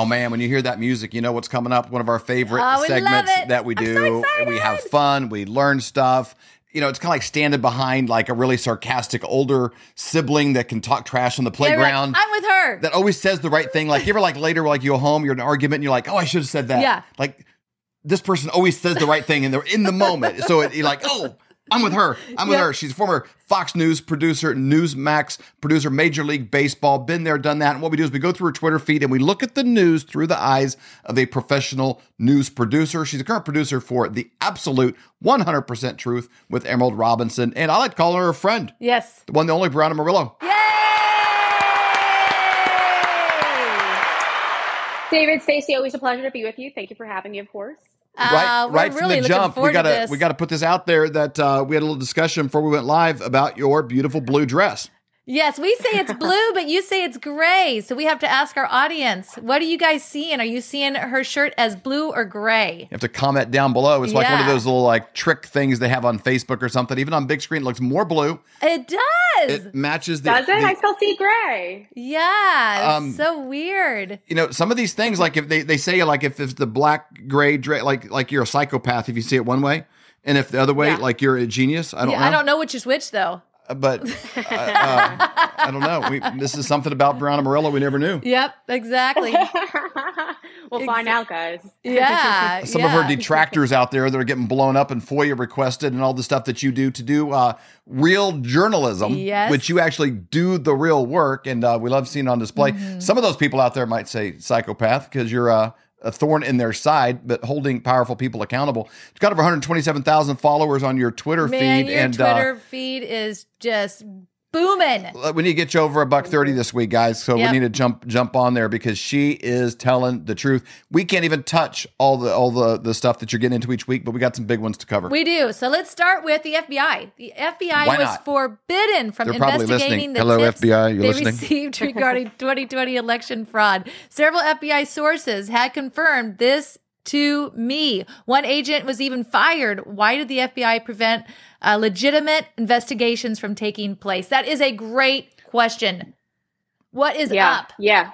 Oh man, when you hear that music, you know what's coming up. One of our favorite Oh, segments that we I'm so do. we have fun. We learn stuff. You know, it's kind of like standing behind like a really sarcastic older sibling that can talk trash on the They're like, playground. I'm with her. that always says the right thing. Like you ever like later, like you go home, you're in an argument, and you're like, oh, I should have said that. Yeah. Like this person always says the right thing, and they're in the moment. So it, you're like, oh, I'm with her. I'm with Yeah. her. She's a former Fox News producer, Newsmax producer, Major League Baseball. Been there, done that. And what we do is we go through her Twitter feed and we look at the news through the eyes of a professional news producer. She's a current producer for the absolute 100% truth with Emerald Robinson, and I like calling her a friend. yes. The one, the only Breanna Morello. Yay! David, Stacey, always a pleasure to be with you. Thank you for having me, of course. Right, Uh, right from really the jump, we gotta we gotta put this out there that uh, we had a little discussion before we went live about your beautiful blue dress. Yes, we say it's blue, but you say it's gray. So we have to ask our audience, what are you guys seeing? Are you seeing her shirt as blue or gray? You have to comment down below. It's like one of those little like trick things they have on Facebook or something. Even on big screen, it looks more blue. It does. It matches the. Does it? the- I still see gray. yeah, it's Um, so weird. you know, some of these things, like if they, they say like if it's the black gray dress, like like you're a psychopath if you see it one way, and if the other way, Yeah. like you're a genius. I don't Yeah, know. I don't know which is which though. But uh, uh, I don't know. We, this is something about Breanna Morello we never knew. Yep, exactly. we'll find out, guys. Yeah. some yeah. of her detractors out there that are getting blown up and FOIA requested and all the stuff that you do to do uh, real journalism, Yes. which you actually do the real work. And uh, we love seeing on display. Mm-hmm. Some of those people out there might say psychopath because you're uh, a thorn in their side, but holding powerful people accountable. You've got over 127,000 followers on your Twitter Man, feed. your and uh, Twitter feed is just booming. we need to get you over a buck thirty this week, guys. So Yep. we need to jump jump on there because she is telling the truth. We can't even touch all the all the the stuff that you're getting into each week, but we got some big ones to cover. We do. So let's start with the FBI. The FBI Why was not? forbidden from They're investigating listening. the Hello, tips FBI, they listening? received regarding 2020 election fraud. Several FBI sources had confirmed this to me. One agent was even fired. Why did the FBI prevent uh, legitimate investigations from taking place? That is a great question. What is yeah, up? Yeah.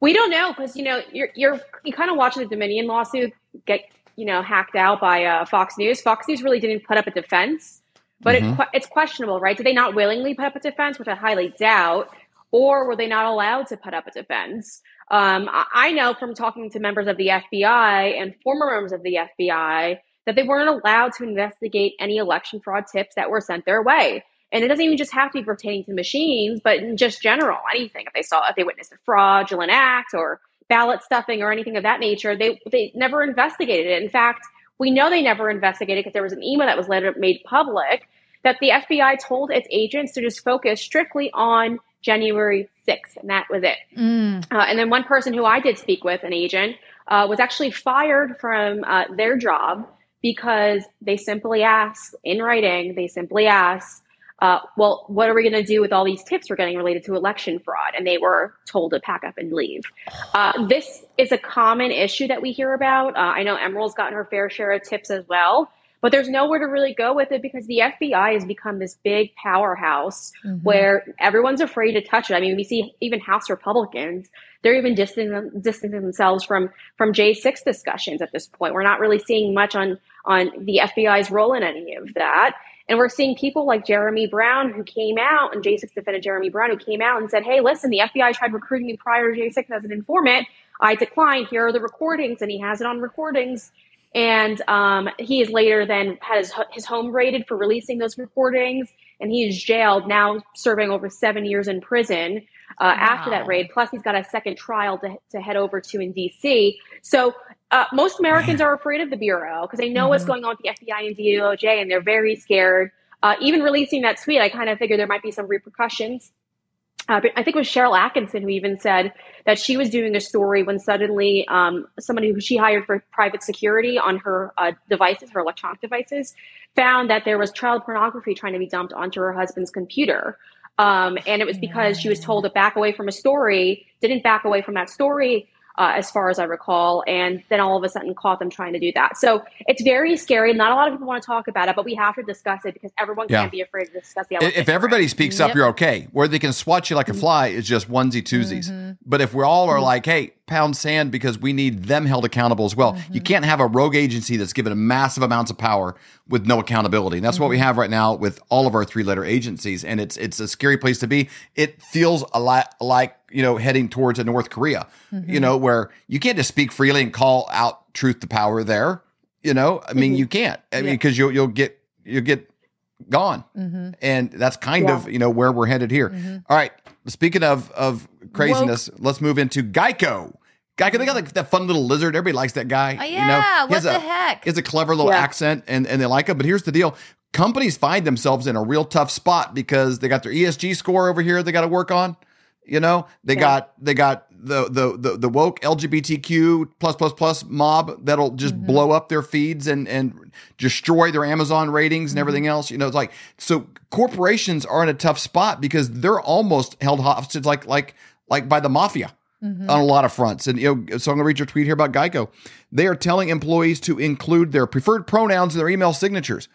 We don't know because you know you're you're you kind of watching the Dominion lawsuit get you know hacked out by uh, Fox News. Fox News really didn't put up a defense, but Mhm. it, it's questionable, right? Did they not willingly put up a defense, which I highly doubt, or were they not allowed to put up a defense? Um, I, know from talking to members of the FBI and former members of the FBI that they weren't allowed to investigate any election fraud tips that were sent their way. And it doesn't even just have to be pertaining to machines, but in just general, anything. If they saw, if they witnessed a fraudulent act or ballot stuffing or anything of that nature, they they never investigated it. In fact, we know they never investigated because there was an email that was later made public that the FBI told its agents to just focus strictly on January 6th, and that was it. Mm, Uh, and then one person who I did speak with, an agent, uh, was actually fired from uh, their job because they simply asked in writing, they simply asked, uh, well, what are we going to do with all these tips we're getting related to election fraud? And they were told to pack up and leave. Uh, this is a common issue that we hear about. Uh, I know Emerald's gotten her fair share of tips as well. But there's nowhere to really go with it because the FBI has become this big powerhouse mhm. where everyone's afraid to touch it. I mean, we see even House Republicans, they're even distancing, distancing themselves from from J6 discussions at this point. We're not really seeing much on on the FBI's role in any of that. And we're seeing people like Jeremy Brown who came out and J6 defended Jeremy Brown who came out and said, "Hey, listen, the FBI tried recruiting me prior to J6 as an informant. I declined. Here are the recordings." And he has it on recordings. And um, he is later then had his, his home raided for releasing those recordings, and he is jailed now, serving over seven years in prison uh, after that raid. Plus, he's got a second trial to, to head over to in D.C. So uh, most Americans are afraid of the bureau because they know what's Mhm. going on with the FBI and DOJ, and they're very scared. Uh, even releasing that tweet, I kind of figured there might be some repercussions. Uh, but I think it was Sharyl Attkisson who even said that she was doing a story when suddenly um, somebody who she hired for private security on her uh, devices, her electronic devices, found that there was child pornography trying to be dumped onto her husband's computer. Um, and it was because she was told to back away from a story, didn't back away from that story. Uh, as far as I recall, and then all of a sudden caught them trying to do that. So it's very scary. Not a lot of people want to talk about it, but we have to discuss it because everyone Yeah. can't be afraid to discuss the If- elephant. If everybody speaks up, you're okay. Where they can swat you like a mm-hmm. fly is just onesie twosies. Mm-hmm. But if we all are mm-hmm. like, hey, pound sand because we need them held accountable as well. You can't have a rogue agency that's given massive amounts of power with no accountability. And that's what we have right now with all of our three letter agencies. And it's it's a scary place to be. It feels a lot like, you know, heading towards a North Korea, you know, where you can't just speak freely and call out truth to power there. You know, I mean, you can't. I mean, because you'll you'll get you'll get gone Mm-hmm. and that's kind Yeah. of you know where we're headed here. All right, speaking of of craziness, let's move into Geico. Geico, they got like that fun little lizard. Everybody likes that guy. Oh, you know? yeah. What the a, heck? He has a clever little Yeah. accent, and and they like him. But here's the deal: companies find themselves in a real tough spot because they got their ESG score over here they got to work on. You know, they got they got the the the, the woke LGBTQ plus plus plus mob that'll just Mm-hmm. blow up their feeds and and destroy their Amazon ratings Mm-hmm. and everything else. You know, it's like so corporations are in a tough spot because they're almost held hostage like like like by the mafia Mm-hmm. on a lot of fronts. And you know, so I'm gonna read your tweet here about Geico. They are telling employees to include their preferred pronouns in their email signatures.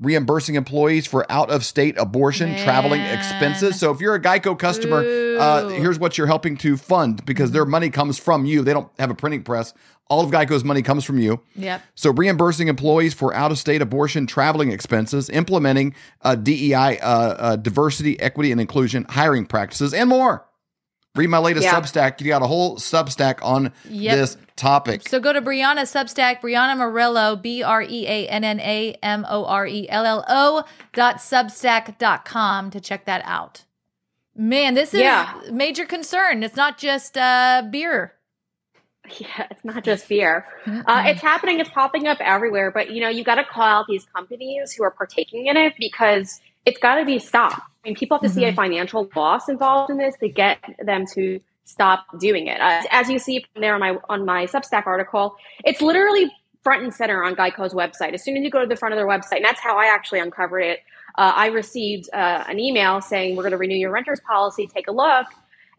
Reimbursing employees for out of state abortion traveling expenses. So if you're a Geico customer, uh, here's what you're helping to fund because their money comes from you. They don't have a printing press. All of Geico's money comes from you. Yep. So reimbursing employees for out of state abortion traveling expenses, implementing uh, DEI, uh, uh, diversity, equity, and inclusion hiring practices, and more. Read my latest Yeah. Substack. You got a whole Substack on Yep. this topic. So go to Breanna Substack, Breanna Morello, B R E A N N A M O R E L L O dot substack dot com to check that out. Man, this is Yeah. major concern. It's not just uh, beer. Yeah, it's not just beer. Uh, it's happening. It's popping up everywhere. But you know, you got to call out these companies who are partaking in it because it's got to be stopped. I mean, people have to see a financial loss involved in this to get them to stop doing it. Uh, as you see from there on my on my Substack article, it's literally front and center on Geico's website. As soon as you go to the front of their website, and that's how I actually uncovered it. Uh, I received uh, an email saying we're going to renew your renter's policy. Take a look.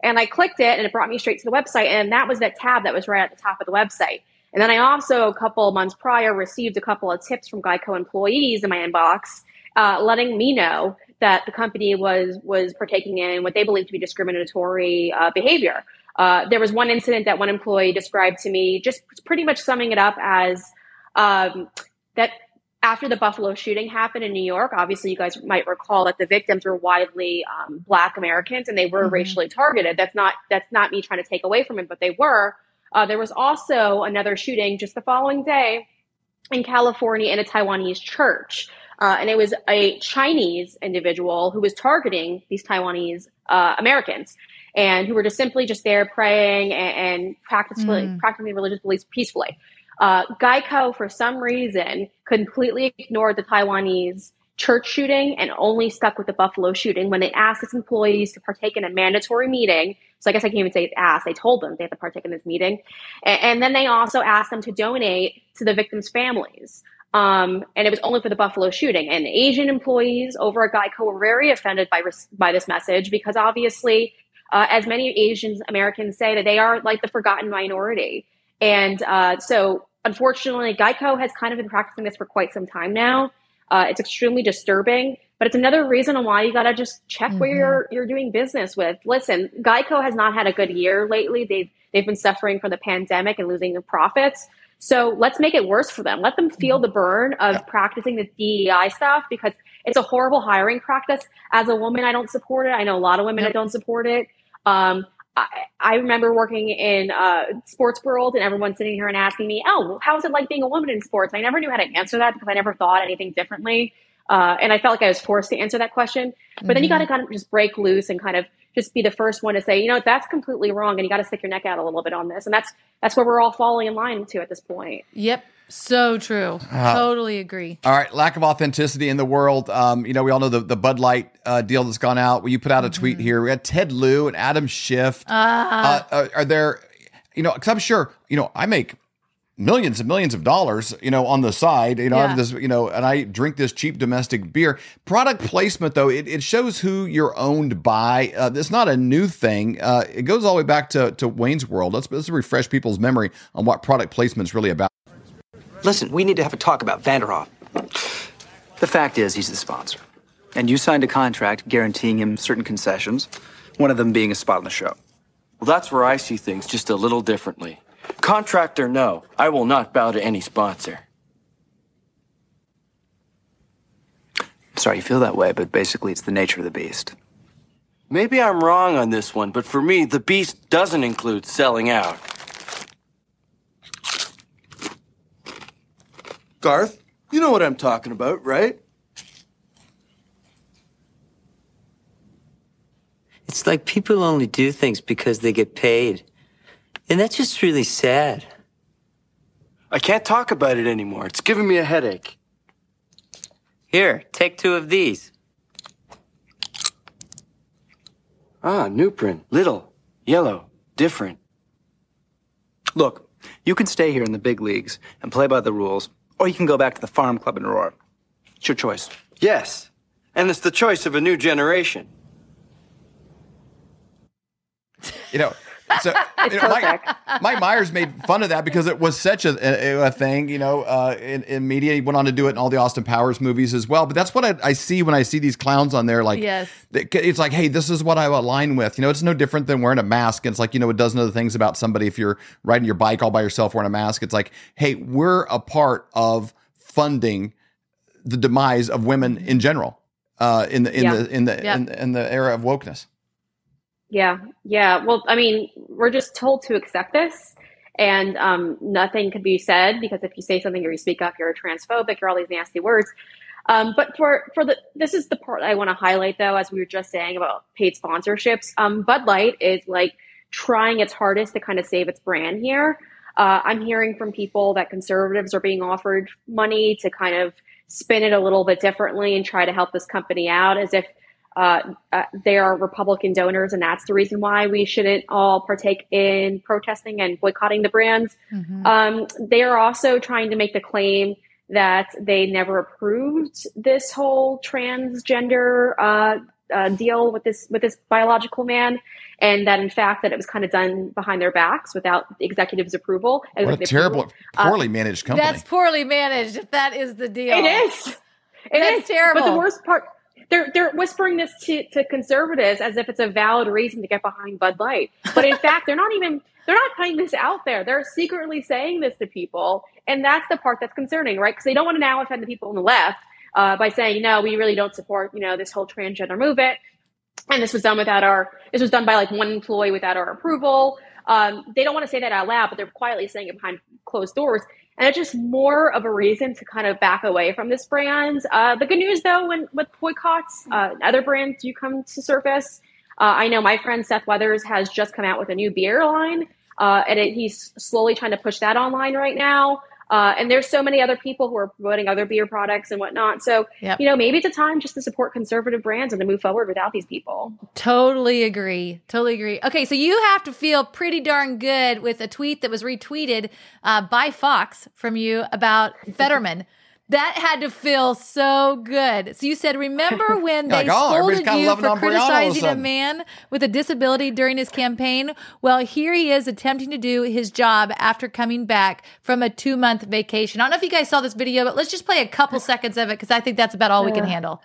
And I clicked it and it brought me straight to the website. And that was that tab that was right at the top of the website. And then I also, a couple months prior, received a couple of tips from Geico employees in my inbox, uh, letting me know that the company was was partaking in what they believed to be discriminatory uh, behavior. Uh, there was one incident that one employee described to me, just pretty much summing it up as um, that after the Buffalo shooting happened in New York, obviously you guys might recall that the victims were widely um, Black Americans and they were Mhm. racially targeted. That's not that's not me trying to take away from it, but they were. Uh, there was also another shooting just the following day in California in a Taiwanese church. Uh, and it was a Chinese individual who was targeting these Taiwanese uh, Americans and who were just simply just there praying and, and practicing, Mm. practicing religious beliefs peacefully. Uh, Geico, for some reason, completely ignored the Taiwanese church shooting and only stuck with the Buffalo shooting when they asked its employees to partake in a mandatory meeting. So I guess I can't even say asked. They told them they had to partake in this meeting. And, and then they also asked them to donate to the victims' families. Um, and it was only for the Buffalo shooting. And Asian employees over at Geico were very offended by, by this message because obviously, uh, as many Asian Americans say, that they are like the forgotten minority. And uh, so, unfortunately, Geico has kind of been practicing this for quite some time now. Uh, it's extremely disturbing, but it's another reason on why you got to just check where Mhm. you're you're doing business with. Listen, Geico has not had a good year lately. They've they've been suffering from the pandemic and losing their profits. So let's make it worse for them. Let them feel the burn of practicing the DEI stuff because it's a horrible hiring practice. As a woman, I don't support it. I know a lot of women that don't support it. Um, I, I remember working in uh, sports world and everyone sitting here and asking me, "Oh, how is it like being a woman in sports?" I never knew how to answer that because I never thought anything differently, uh, and I felt like I was forced to answer that question. But then you got to kind of just break loose and kind of just be the first one to say, you know, that's completely wrong, and you got to stick your neck out a little bit on this, and that's that's where we're all falling in line to at this point. Yep. So true. Uh, totally agree. All right, lack of authenticity in the world. Um, you know, we all know the, the Bud Light uh, deal that's gone out. Well, you put out a tweet here. We had Ted Lieu and Adam Schiff. Ah, uh, are, are there, you know, because I'm sure, you know, I make millions and millions of dollars, you know, on the side. You know, I have this, you know, and I drink this cheap domestic beer. Product placement, though, it, it shows who you're owned by. Uh, it's not a new thing. Uh, it goes all the way back to, to Wayne's World. Let's, let's refresh people's memory on what product placement is really about. Listen, we need to have a talk about Vanderhoff. The fact is, he's the sponsor. And you signed a contract guaranteeing him certain concessions, one of them being a spot on the show. Well, that's where I see things just a little differently. Contract or no, I will not bow to any sponsor. Sorry you feel that way, but basically it's the nature of the beast. Maybe I'm wrong on this one, but for me, the beast doesn't include selling out. Garth, you know what I'm talking about, right? It's like people only do things because they get paid. And that's just really sad. I can't talk about it anymore. It's giving me a headache. Here, take two of these. Ah, new print. Little, yellow, different. Look, you can stay here in the big leagues and play by the rules, or you can go back to the farm club in Aurora. It's your choice. Yes, and it's the choice of a new generation. You know, so you know, Mike, Mike Myers made fun of that because it was such a, a, a thing, you know, uh, in, in media. He went on to do it in all the Austin Powers movies as well. But that's what I, I see when I see these clowns on there. Like, Yes. it's like, hey, this is what I align with. You know, it's no different than wearing a mask. It's like, you know, a dozen other things about somebody. If you're riding your bike all by yourself wearing a mask, it's like, hey, we're a part of funding the demise of women in general uh, in the in Yeah. the in the Yeah. in, in the era of wokeness. Yeah, yeah. Well, I mean, we're just told to accept this, and um, nothing could be said because if you say something or you speak up, you're a transphobic. You're all these nasty words. Um, but for for the this is the part I want to highlight though, as we were just saying about paid sponsorships. Um, Bud Light is like trying its hardest to kind of save its brand here. Uh, I'm hearing from people that conservatives are being offered money to kind of spin it a little bit differently and try to help this company out, as if uh, uh, they are Republican donors, and that's the reason why we shouldn't all partake in protesting and boycotting the brands. Um, they are also trying to make the claim that they never approved this whole transgender uh, uh, deal with this with this biological man, and that in fact that it was kind of done behind their backs without the executive's approval. What with a terrible, approval. Uh, poorly managed company. That's poorly managed. If that is the deal, It is. It That's is. terrible. But the worst part, they're they're whispering this to, to conservatives as if it's a valid reason to get behind Bud Light. But in fact, they're not even they're not putting this out there. They're secretly saying this to people, and that's the part that's concerning, right? Because they don't want to now offend the people on the left uh, by saying, no, we really don't support you know this whole transgender movement. And this was done without our this was done by like one employee without our approval. Um, they don't want to say that out loud, but they're quietly saying it behind closed doors. And it's just more of a reason to kind of back away from this brand. Uh, the good news, though, when with boycotts, uh, other brands do come to surface. Uh, I know my friend Seth Weathers has just come out with a new beer line, uh, and it, he's slowly trying to push that online right now. Uh, and there's so many other people who are promoting other beer products and whatnot. So, Yep. you know, maybe it's a time just to support conservative brands and to move forward without these people. Totally agree. Totally agree. Okay, so you have to feel pretty darn good with a tweet that was retweeted uh, by Fox from you about Fetterman. That had to feel so good. So you said, remember when they Like, oh, scolded you for on Breanna all of a criticizing a man with a disability during his campaign? Well, here he is attempting to do his job after coming back from a two month vacation. I don't know if you guys saw this video, but let's just play a couple seconds of it because I think that's about all we can handle.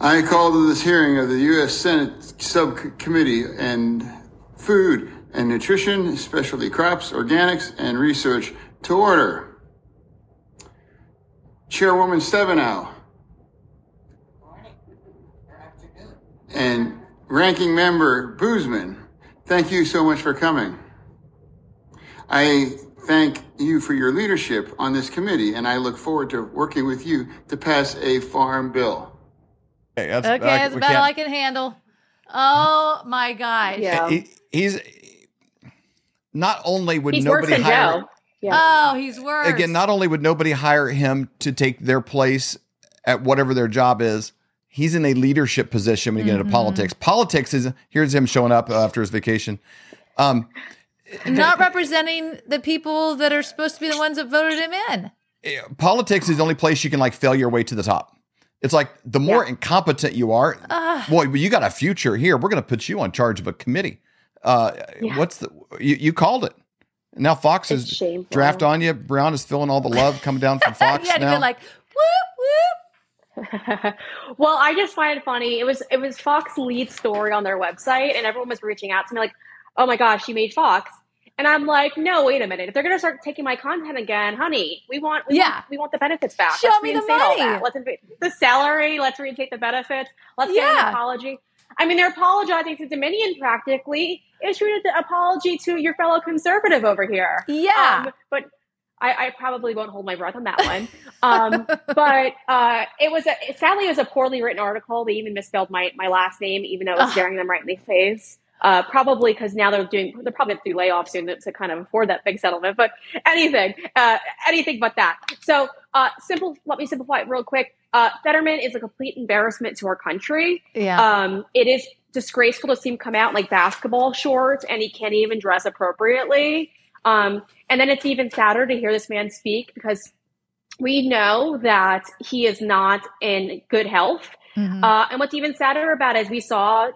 I called to this hearing of the U.S. Senate Subcommittee and Food and Nutrition, Specialty Crops, Organics, and Research to order. Chairwoman Stabenow. And Ranking Member Boozman, thank you so much for coming. I thank you for your leadership on this committee, and I look forward to working with you to pass a farm bill. Okay, that's, Okay, that's we about all I can't- can handle. Oh my gosh. Yeah. he, he's not only would He's nobody hire Joe. Yeah. Oh, he's worse. again, not only would nobody hire him to take their place at whatever their job is, he's in a leadership position when you get into politics. Politics is here's him showing up after his vacation. Um, Not representing the people that are supposed to be the ones that voted him in. politics is the only place you can like fail your way to the top. It's like the more incompetent you are, boy, you got a future here. We're going to put you on charge of a committee. Uh, Yeah. What's the you, you called it? Now Fox It's is shameful. draft on you. Brown is feeling all the love coming down from Fox you had to now. be like, whoop, whoop. well, I just find it funny. It was it was Fox lead story on their website, and everyone was reaching out to me like, "Oh my gosh, you made Fox," and I'm like, "No, wait a minute. If they're gonna start taking my content again, honey, we want we Yeah. want, we want the benefits back. Show Let's me the money. Let's inv- the salary. Let's reinstate the benefits. Let's get an apology." I mean, they're apologizing to Dominion practically, issuing an apology to your fellow conservative over here. Yeah. Um, but I, I probably won't hold my breath on that one. Um, but uh, it was a, sadly it was a poorly written article. They even misspelled my my last name, even though it was staring them right in the face. Uh, probably because now they're doing they're probably through layoffs soon to, to kind of afford that big settlement. But anything, uh, anything but that. So uh, simple. Let me simplify it real quick. Uh, Fetterman is a complete embarrassment to our country. Yeah. Um, it is disgraceful to see him come out in like basketball shorts and he can't even dress appropriately. Um, and then it's even sadder to hear this man speak because we know that he is not in good health. Mhm. Uh, and what's even sadder about it is we saw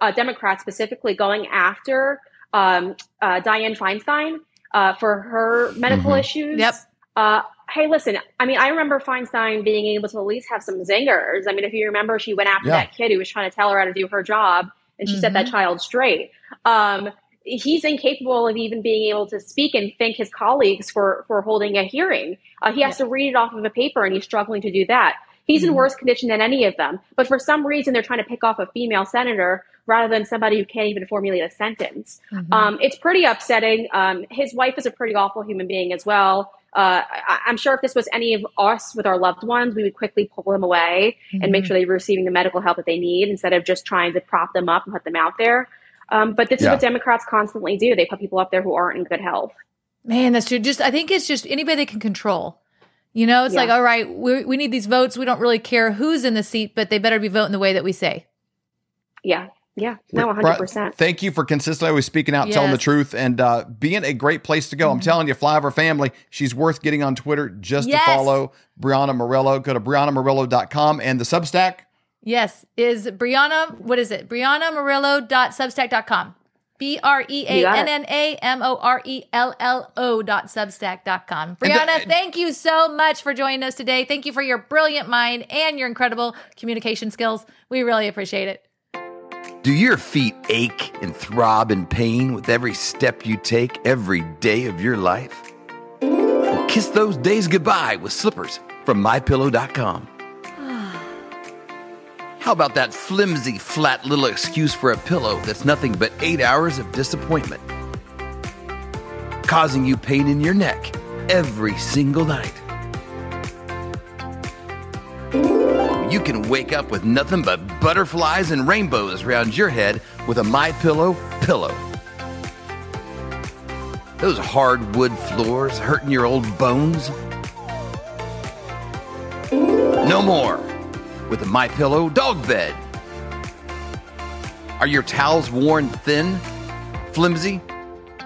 uh, Democrats specifically going after um, uh, Dianne Feinstein uh, for her medical Mhm. issues. Yep. Hey, listen, I mean, I remember Feinstein being able to at least have some zingers. I mean, if you remember, she went after Yeah. that kid who was trying to tell her how to do her job, and she set that child straight. Um, he's incapable of even being able to speak and thank his colleagues for for holding a hearing. Uh, he has to read it off of a paper, and he's struggling to do that. He's in worse condition than any of them, but for some reason they're trying to pick off a female senator rather than somebody who can't even formulate a sentence. Um, it's pretty upsetting. Um, his wife is a pretty awful human being as well. Uh, I, I'm sure if this was any of us with our loved ones, we would quickly pull them away and make sure they were receiving the medical help that they need instead of just trying to prop them up and put them out there. Um, but this Yeah. is what Democrats constantly do. They put people up there who aren't in good health. Man, that's true. Just I think it's just anybody they can control. You know, it's Yeah. like, all right, we, we need these votes. We don't really care who's in the seat, but they better be voting the way that we say. Yeah. Yeah. No, 100%. Thank you for consistently always speaking out, telling the truth, and uh, being a great place to go. I'm telling you, Flyover family, she's worth getting on Twitter just Yes. to follow Breanna Morello. Go to BreannaMorello.com and the Substack. Yes, is Breanna, what is it? BreannaMorello.substack.com. B R E A N N A M O R E L L O dot substack dot com. And the- Breanna, thank you so much for joining us today. Thank you for your brilliant mind and your incredible communication skills. We really appreciate it. Do your feet ache and throb in pain with every step you take every day of your life? Well, kiss those days goodbye with slippers from mypillow.com. How about that flimsy, flat little excuse for a pillow that's nothing but eight hours of disappointment? Causing you pain in your neck every single night. Can wake up with nothing but butterflies and rainbows around your head with a My Pillow pillow. Those hardwood floors hurting your old bones? No more with a My Pillow dog bed. Are your towels worn thin, flimsy,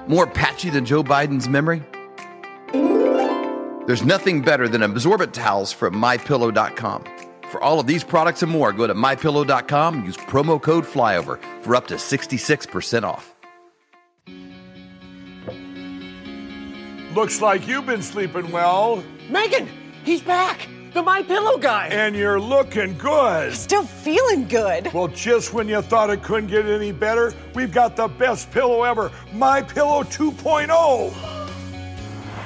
more patchy than Joe Biden's memory? There's nothing better than absorbent towels from mypillow.com. For all of these products and more, go to mypillow.com and use promo code FLYOVER for up to 66% off. Looks like you've been sleeping well, Megan, he's back. The My Pillow guy. and you're looking good. Still feeling good. Well, just when you thought it couldn't get any better, we've got the best pillow ever, My Pillow 2.0.